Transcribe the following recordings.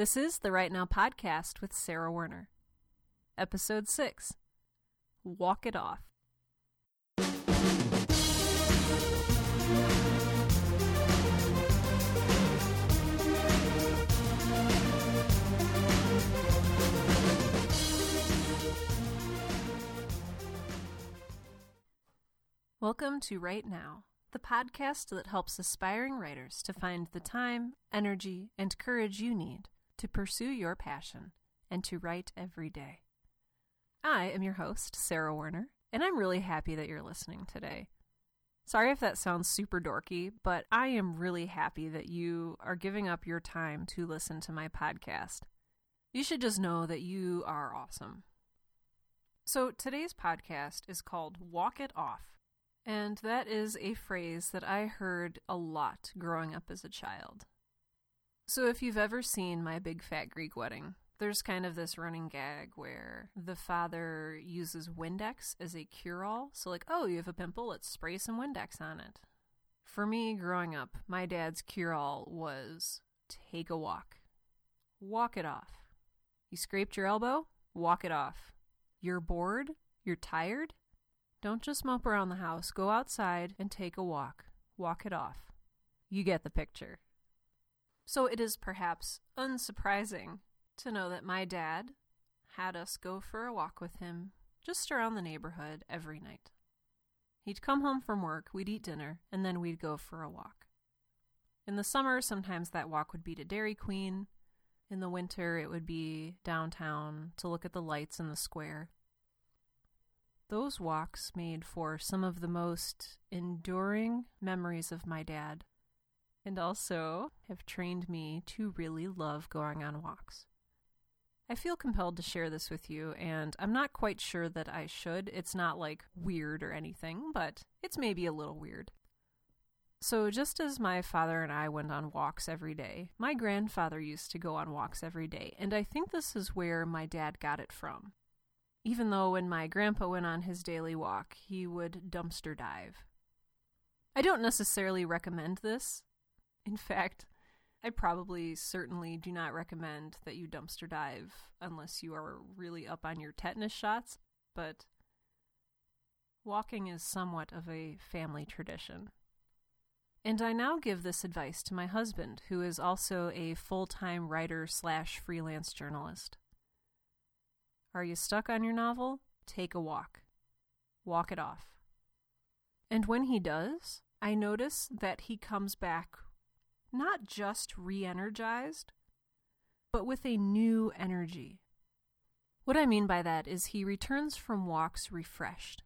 This is the Write Now podcast with Sarah Werner. Episode 6 Walk It Off. Welcome to Write Now, the podcast that helps aspiring writers to find the time, energy, and courage you need to pursue your passion and to write every day. I am your host, Sarah Werner, and I'm really happy that you're listening today. Sorry if that sounds super dorky, but I am really happy that you are giving up your time to listen to my podcast. You should just know that you are awesome. So, today's podcast is called Walk It Off and that is a phrase that I heard a lot growing up as a child. So, if you've ever seen My Big Fat Greek Wedding, there's kind of this running gag where the father uses Windex as a cure all. So, like, oh, you have a pimple, let's spray some Windex on it. For me, growing up, my dad's cure all was take a walk. Walk it off. You scraped your elbow? Walk it off. You're bored? You're tired? Don't just mope around the house. Go outside and take a walk. Walk it off. You get the picture. So it is perhaps unsurprising to know that my dad had us go for a walk with him just around the neighborhood every night. He'd come home from work, we'd eat dinner, and then we'd go for a walk. In the summer, sometimes that walk would be to Dairy Queen. In the winter, it would be downtown to look at the lights in the square. Those walks made for some of the most enduring memories of my dad, and also have trained me to really love going on walks. I feel compelled to share this with you, and I'm not quite sure that I should. It's not like weird or anything, but it's maybe a little weird. So, just as my father and I went on walks every day, my grandfather used to go on walks every day, and I think this is where my dad got it from even though when my grandpa went on his daily walk, he would dumpster dive. I don't necessarily recommend this. In fact, I probably certainly do not recommend that you dumpster dive unless you are really up on your tetanus shots, but walking is somewhat of a family tradition. And I now give this advice to my husband, who is also a full time writer slash freelance journalist. Are you stuck on your novel? Take a walk. Walk it off. And when he does, I notice that he comes back not just re energized, but with a new energy. What I mean by that is he returns from walks refreshed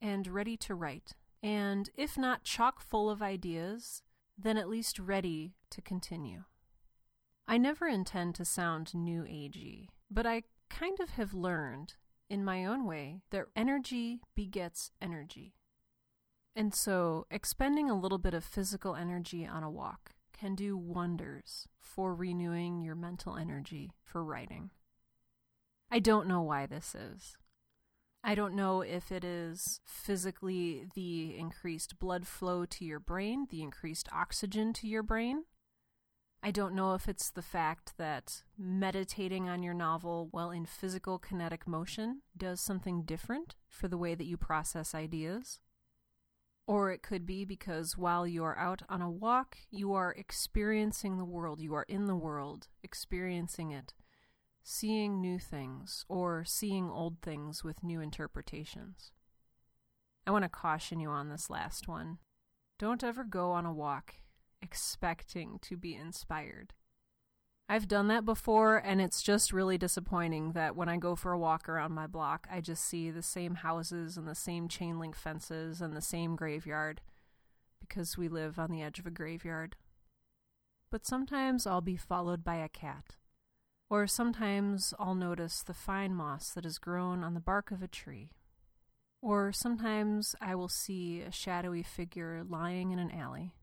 and ready to write, and if not chock full of ideas, then at least ready to continue. I never intend to sound new agey, but I kind of have learned in my own way that energy begets energy. And so, expending a little bit of physical energy on a walk can do wonders for renewing your mental energy for writing. I don't know why this is. I don't know if it is physically the increased blood flow to your brain, the increased oxygen to your brain, I don't know if it's the fact that meditating on your novel while in physical kinetic motion does something different for the way that you process ideas. Or it could be because while you're out on a walk, you are experiencing the world, you are in the world, experiencing it, seeing new things, or seeing old things with new interpretations. I want to caution you on this last one. Don't ever go on a walk expecting to be inspired. I've done that before, and it's just really disappointing that when I go for a walk around my block, I just see the same houses and the same chain link fences and the same graveyard because we live on the edge of a graveyard. But sometimes I'll be followed by a cat, or sometimes I'll notice the fine moss that has grown on the bark of a tree. Or sometimes I will see a shadowy figure lying in an alley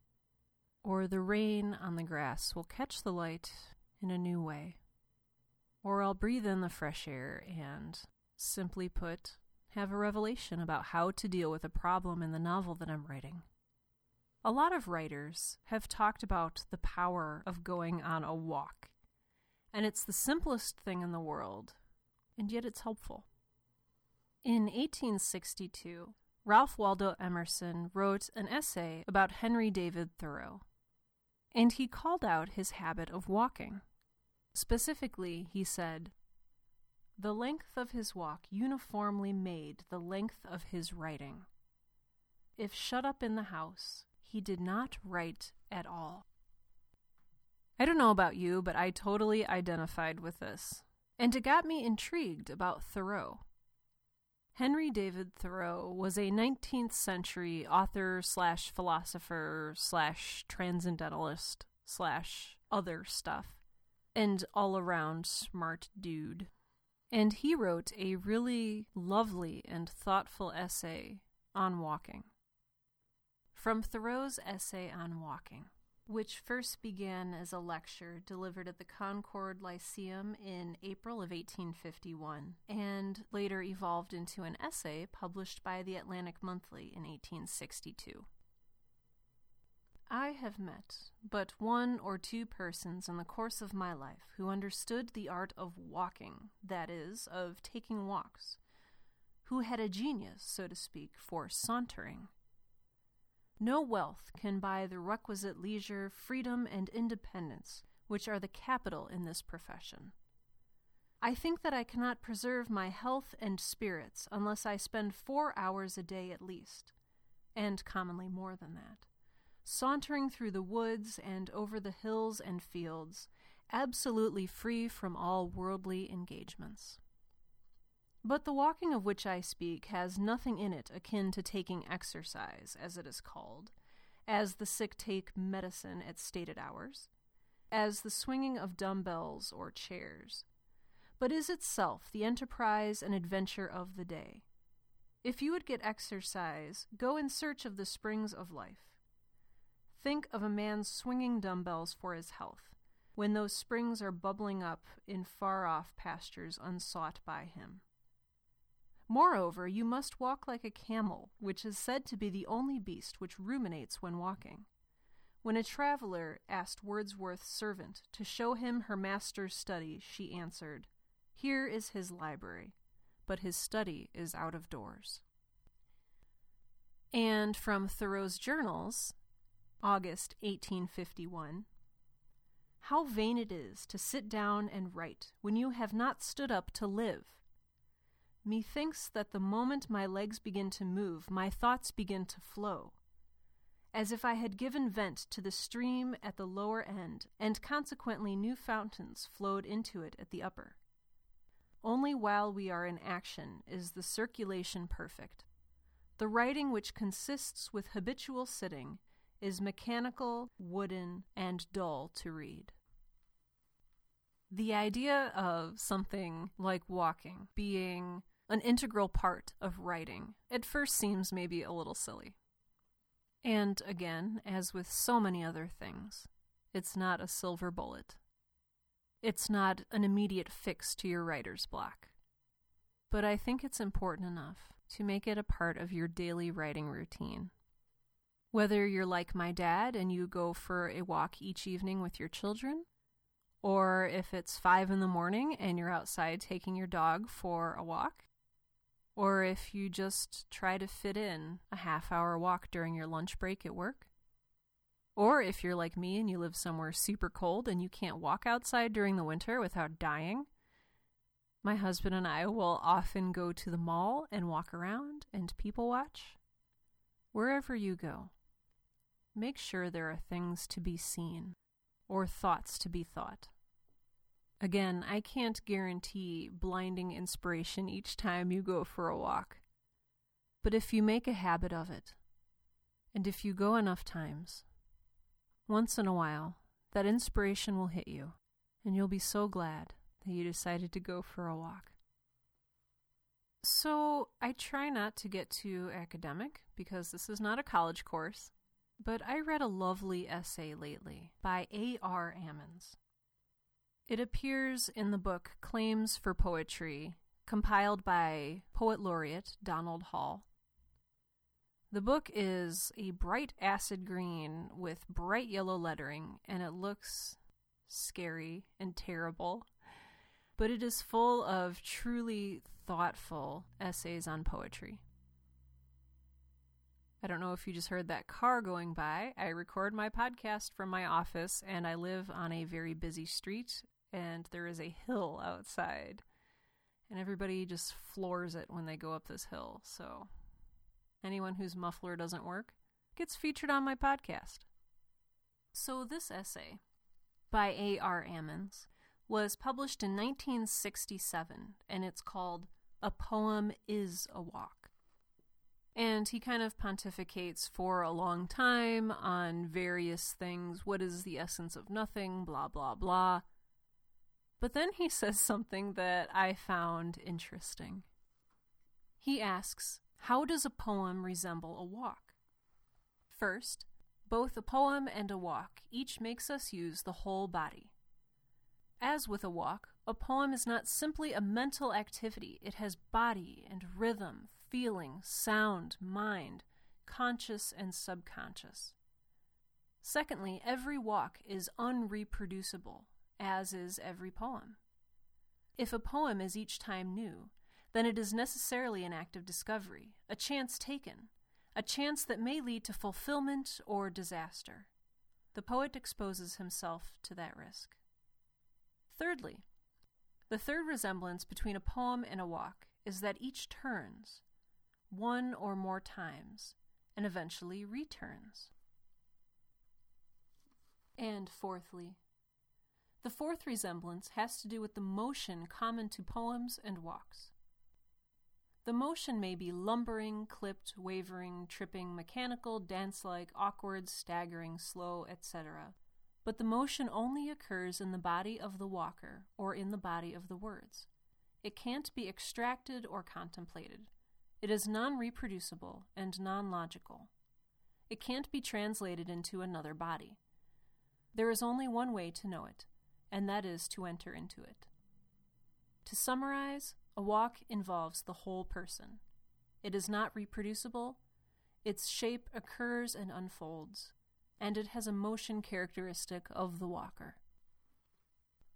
or the rain on the grass will catch the light in a new way. Or I'll breathe in the fresh air and, simply put, have a revelation about how to deal with a problem in the novel that I'm writing. A lot of writers have talked about the power of going on a walk And it's the simplest thing in the world, and yet it's helpful. In 1862, Ralph Waldo Emerson wrote an essay about Henry David Thoreau, and he called out his habit of walking. Specifically, he said, The length of his walk uniformly made the length of his writing. If shut up in the house, he did not write at all. I don't know about you, but I totally identified with this, and it got me intrigued about Thoreau. Henry David Thoreau was a 19th century author slash philosopher slash transcendentalist slash other stuff, and all around smart dude. And he wrote a really lovely and thoughtful essay on walking. From Thoreau's essay on walking which first began as a lecture delivered at the Concord Lyceum in April of 1851 and later evolved into an essay published by the Atlantic Monthly in 1862. I have met but one or two persons in the course of my life who understood the art of walking, that is, of taking walks, who had a genius, so to speak, for sauntering no wealth can buy the requisite leisure, freedom, and independence which are the capital in this profession. I think that I cannot preserve my health and spirits unless I spend four hours a day at least, and commonly more than that, sauntering through the woods and over the hills and fields, absolutely free from all worldly engagements. But the walking of which I speak has nothing in it akin to taking exercise, as it is called, as the sick take medicine at stated hours, as the swinging of dumbbells or chairs, but is itself the enterprise and adventure of the day. If you would get exercise, go in search of the springs of life. Think of a man swinging dumbbells for his health, when those springs are bubbling up in far off pastures unsought by him. Moreover, you must walk like a camel, which is said to be the only beast which ruminates when walking. When a traveler asked Wordsworth's servant to show him her master's study, she answered, Here is his library, but his study is out of doors. And from Thoreau's journals, August 1851, How vain it is to sit down and write when you have not stood up to live. Methinks that the moment my legs begin to move, my thoughts begin to flow, as if I had given vent to the stream at the lower end, and consequently new fountains flowed into it at the upper. Only while we are in action is the circulation perfect. The writing which consists with habitual sitting is mechanical, wooden, and dull to read. The idea of something like walking being an integral part of writing, at first seems maybe a little silly. And again, as with so many other things, it's not a silver bullet. It's not an immediate fix to your writer's block. But I think it's important enough to make it a part of your daily writing routine. Whether you're like my dad and you go for a walk each evening with your children, or if it's five in the morning and you're outside taking your dog for a walk, or if you just try to fit in a half hour walk during your lunch break at work. Or if you're like me and you live somewhere super cold and you can't walk outside during the winter without dying. My husband and I will often go to the mall and walk around and people watch. Wherever you go, make sure there are things to be seen or thoughts to be thought. Again, I can't guarantee blinding inspiration each time you go for a walk. But if you make a habit of it, and if you go enough times, once in a while, that inspiration will hit you, and you'll be so glad that you decided to go for a walk. So, I try not to get too academic because this is not a college course, but I read a lovely essay lately by A.R. Ammons. It appears in the book Claims for Poetry, compiled by Poet Laureate Donald Hall. The book is a bright acid green with bright yellow lettering, and it looks scary and terrible, but it is full of truly thoughtful essays on poetry. I don't know if you just heard that car going by. I record my podcast from my office, and I live on a very busy street, and there is a hill outside. And everybody just floors it when they go up this hill. So, anyone whose muffler doesn't work gets featured on my podcast. So, this essay by A.R. Ammons was published in 1967, and it's called A Poem is a Walk. And he kind of pontificates for a long time on various things. What is the essence of nothing? Blah, blah, blah. But then he says something that I found interesting. He asks, How does a poem resemble a walk? First, both a poem and a walk each makes us use the whole body. As with a walk, a poem is not simply a mental activity, it has body and rhythm, feeling, sound, mind, conscious and subconscious. Secondly, every walk is unreproducible, as is every poem. If a poem is each time new, then it is necessarily an act of discovery, a chance taken, a chance that may lead to fulfillment or disaster. The poet exposes himself to that risk. Thirdly, the third resemblance between a poem and a walk is that each turns, one or more times and eventually returns. And fourthly, the fourth resemblance has to do with the motion common to poems and walks. The motion may be lumbering, clipped, wavering, tripping, mechanical, dance like, awkward, staggering, slow, etc. But the motion only occurs in the body of the walker or in the body of the words. It can't be extracted or contemplated. It is non reproducible and non logical. It can't be translated into another body. There is only one way to know it, and that is to enter into it. To summarize, a walk involves the whole person. It is not reproducible, its shape occurs and unfolds, and it has a motion characteristic of the walker.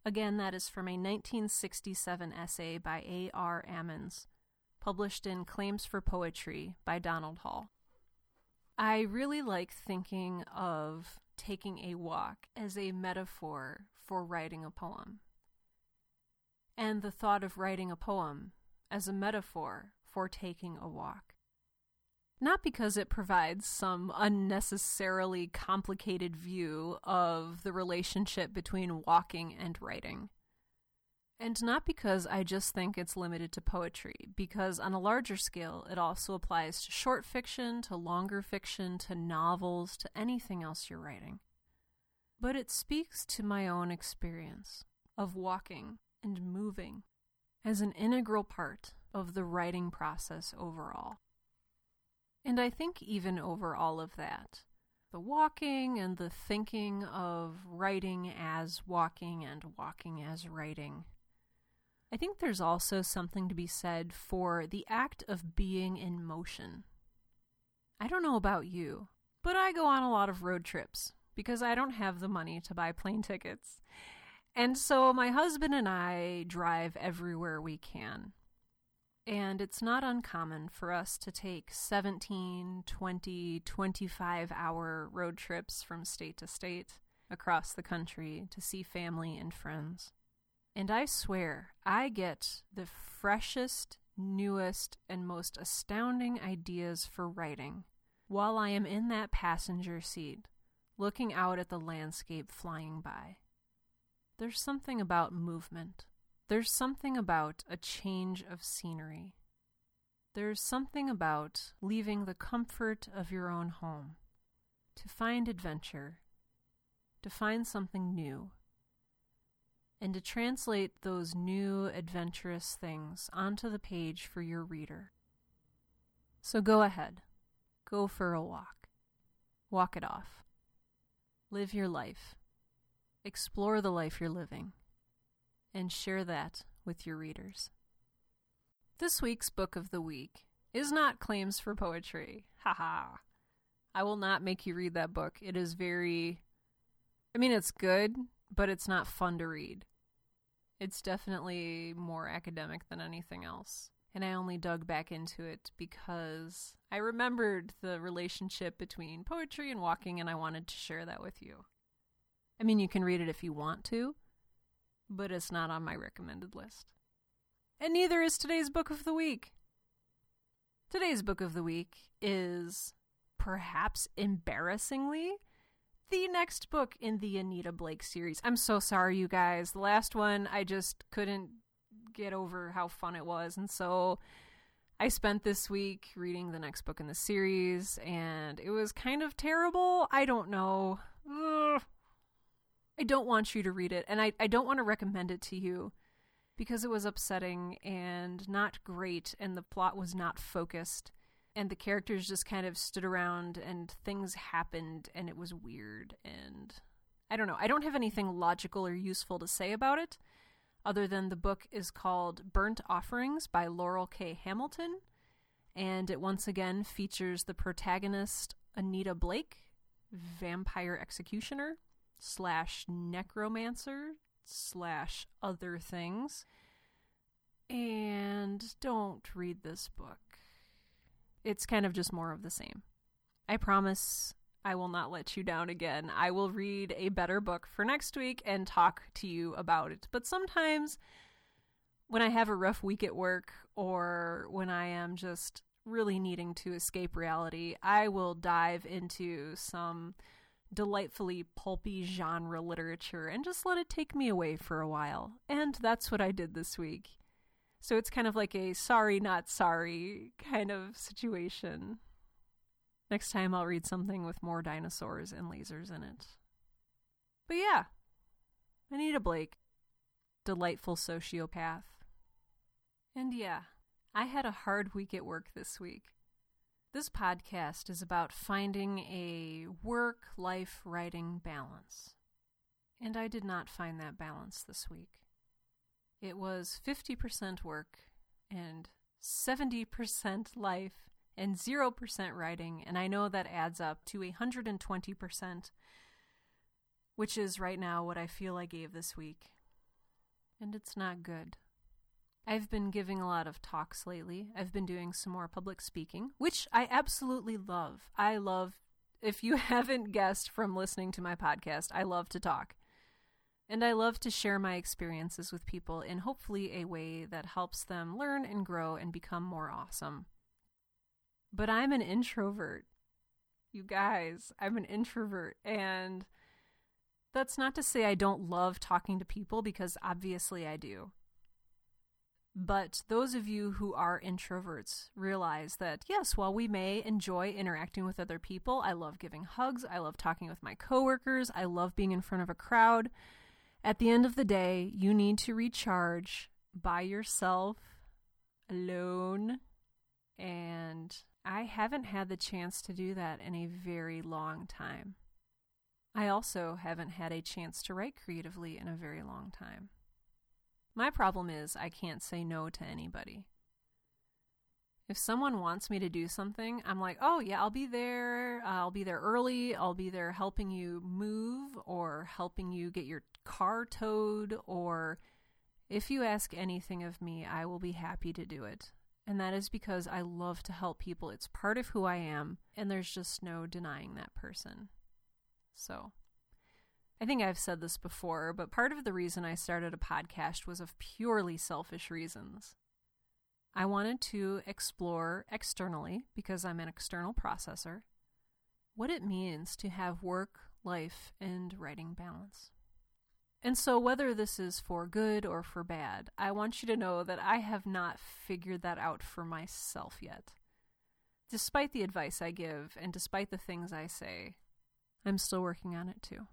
Again, that is from a 1967 essay by A. R. Ammons published in Claims for Poetry by Donald Hall. I really like thinking of taking a walk as a metaphor for writing a poem, and the thought of writing a poem as a metaphor for taking a walk. Not because it provides some unnecessarily complicated view of the relationship between walking and writing and not because I just think it's limited to poetry, because on a larger scale, it also applies to short fiction, to longer fiction, to novels, to anything else you're writing. But it speaks to my own experience of walking and moving as an integral part of the writing process overall. And I think, even over all of that, the walking and the thinking of writing as walking and walking as writing I think there's also something to be said for the act of being in motion. I don't know about you, but I go on a lot of road trips because I don't have the money to buy plane tickets. And so my husband and I drive everywhere we can. And it's not uncommon for us to take 17, 20, 25 hour road trips from state to state across the country to see family and friends. And I swear, I get the freshest, newest, and most astounding ideas for writing while I am in that passenger seat, looking out at the landscape flying by. There's something about movement. There's something about a change of scenery. There's something about leaving the comfort of your own home to find adventure, to find something new and to translate those new adventurous things onto the page for your reader. So go ahead, go for a walk, walk it off, live your life, explore the life you're living, and share that with your readers. This week's book of the week is not Claims for Poetry. Haha. I will not make you read that book. It is very I mean, it's good but it's not fun to read. It's definitely more academic than anything else. And I only dug back into it because I remembered the relationship between poetry and walking, and I wanted to share that with you. I mean, you can read it if you want to, but it's not on my recommended list. And neither is today's book of the week. Today's book of the week is perhaps embarrassingly the next book in the Anita Blake series. I'm so sorry, you guys. The last one, I just couldn't get over how fun it was. And so I spent this week reading the next book in the series, and it was kind of terrible. I don't know. Ugh. I don't want you to read it, and I, I don't want to recommend it to you because it was upsetting and not great, and the plot was not focused and the characters just kind of stood around and things happened and it was weird and I don't know. I don't have anything logical or useful to say about it other than the book is called Burnt Offerings by Laurell K. Hamilton and it once again features the protagonist Anita Blake, vampire executioner slash necromancer slash other things. And don't read this book it's kind of just more of the same. I promise I will not let you down again. I will read a better book for next week and talk to you about it. But sometimes when I have a rough week at work or when I am just really needing to escape reality, I will dive into some delightfully pulpy genre literature and just let it take me away for a while. And that's what I did this week. So it's kind of like a sorry, not sorry kind of situation. Next time I'll read something with more dinosaurs and lasers in it. But yeah, Anita Blake, delightful sociopath. And yeah, I had a hard week at work this week. This podcast is about finding a work life writing balance. And I did not find that balance this week. It was 50% work and 70% life and 0% writing, and I know that adds up to 120%, which is right now what I feel I gave this week. And it's not good. I've been giving a lot of talks lately. I've been doing some more public speaking, which I absolutely love. I love, if you haven't guessed from listening to my podcast, I love to talk. And I love to share my experiences with people in hopefully a way that helps them learn and grow and become more awesome. But I'm an introvert. You guys, I'm an introvert. And that's not to say I don't love talking to people because obviously I do. But those of you who are introverts realize that, yes, while we may enjoy interacting with other people, I love giving hugs, I love talking with my coworkers, I love being in front of a crowd. At the end of the day, you need to recharge by yourself, alone, and I haven't had the chance to do that in a very long time. I also haven't had a chance to write creatively in a very long time. My problem is I can't say no to anybody. If someone wants me to do something, I'm like, oh, yeah, I'll be there. I'll be there early. I'll be there helping you move or helping you get your car towed. Or if you ask anything of me, I will be happy to do it. And that is because I love to help people. It's part of who I am, and there's just no denying that person. So, I think I've said this before, but part of the reason I started a podcast was of purely selfish reasons. I wanted to explore externally, because I'm an external processor, what it means to have work, life, and writing balance. And so, whether this is for good or for bad, I want you to know that I have not figured that out for myself yet. Despite the advice I give and despite the things I say, I'm still working on it too.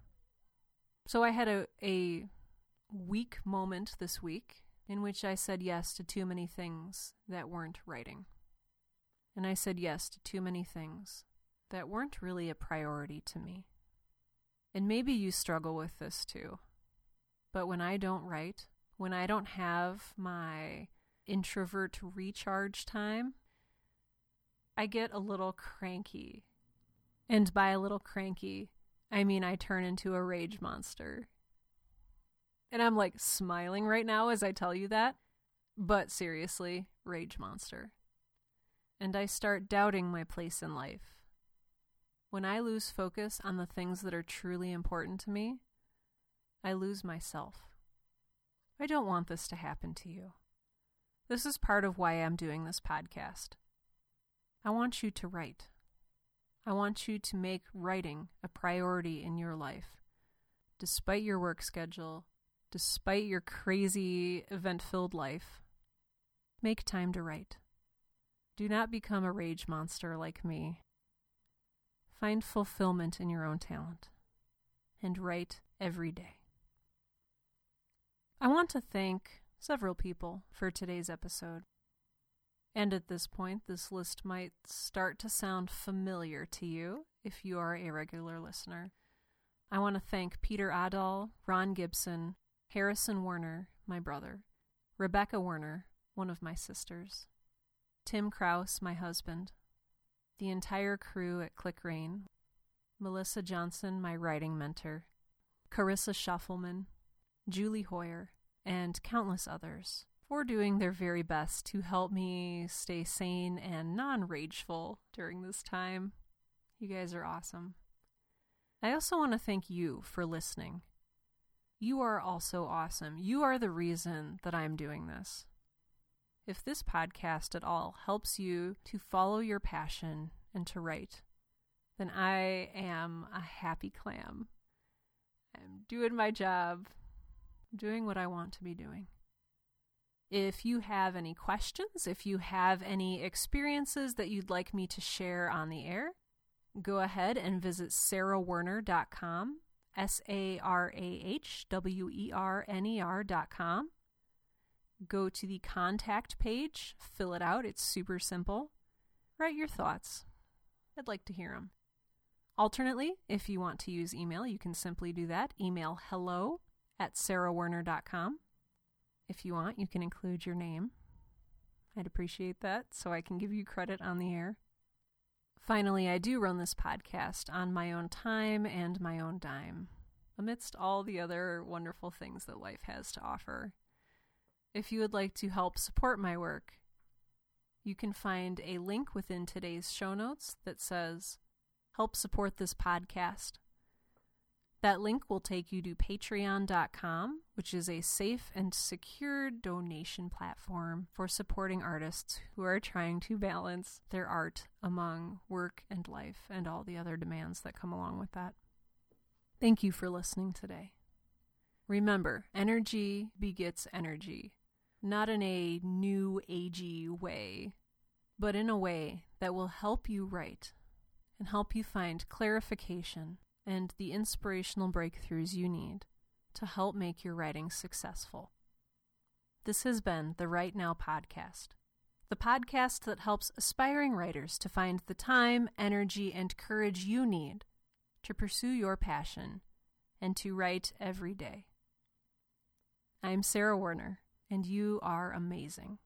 So, I had a, a weak moment this week in which I said yes to too many things that weren't writing. And I said yes to too many things that weren't really a priority to me. And maybe you struggle with this too. But when I don't write, when I don't have my introvert recharge time, I get a little cranky. And by a little cranky, I mean I turn into a rage monster. And I'm like smiling right now as I tell you that. But seriously, rage monster. And I start doubting my place in life. When I lose focus on the things that are truly important to me, I lose myself. I don't want this to happen to you. This is part of why I'm doing this podcast. I want you to write. I want you to make writing a priority in your life. Despite your work schedule, despite your crazy event filled life, make time to write. Do not become a rage monster like me. Find fulfillment in your own talent and write every day. I want to thank several people for today's episode. And at this point, this list might start to sound familiar to you if you are a regular listener. I want to thank Peter Adal, Ron Gibson, Harrison Werner, my brother, Rebecca Werner, one of my sisters, Tim Kraus, my husband, the entire crew at ClickRain, Melissa Johnson, my writing mentor, Carissa Schuffelman, Julie Hoyer, and countless others for doing their very best to help me stay sane and non rageful during this time. You guys are awesome. I also want to thank you for listening. You are also awesome. You are the reason that I'm doing this. If this podcast at all helps you to follow your passion and to write, then I am a happy clam. I'm doing my job, doing what I want to be doing. If you have any questions, if you have any experiences that you'd like me to share on the air, go ahead and visit sarahwerner.com, S A R A H W E R N E R.com. Go to the contact page, fill it out, it's super simple. Write your thoughts. I'd like to hear them. Alternately, if you want to use email, you can simply do that. Email hello at sarahwerner.com. If you want, you can include your name. I'd appreciate that so I can give you credit on the air. Finally, I do run this podcast on my own time and my own dime, amidst all the other wonderful things that life has to offer. If you would like to help support my work, you can find a link within today's show notes that says, Help support this podcast. That link will take you to patreon.com, which is a safe and secure donation platform for supporting artists who are trying to balance their art among work and life and all the other demands that come along with that. Thank you for listening today. Remember, energy begets energy, not in a new agey way, but in a way that will help you write and help you find clarification and the inspirational breakthroughs you need to help make your writing successful. This has been the Write Now Podcast, the podcast that helps aspiring writers to find the time, energy, and courage you need to pursue your passion and to write every day. I'm Sarah Werner, and you are amazing.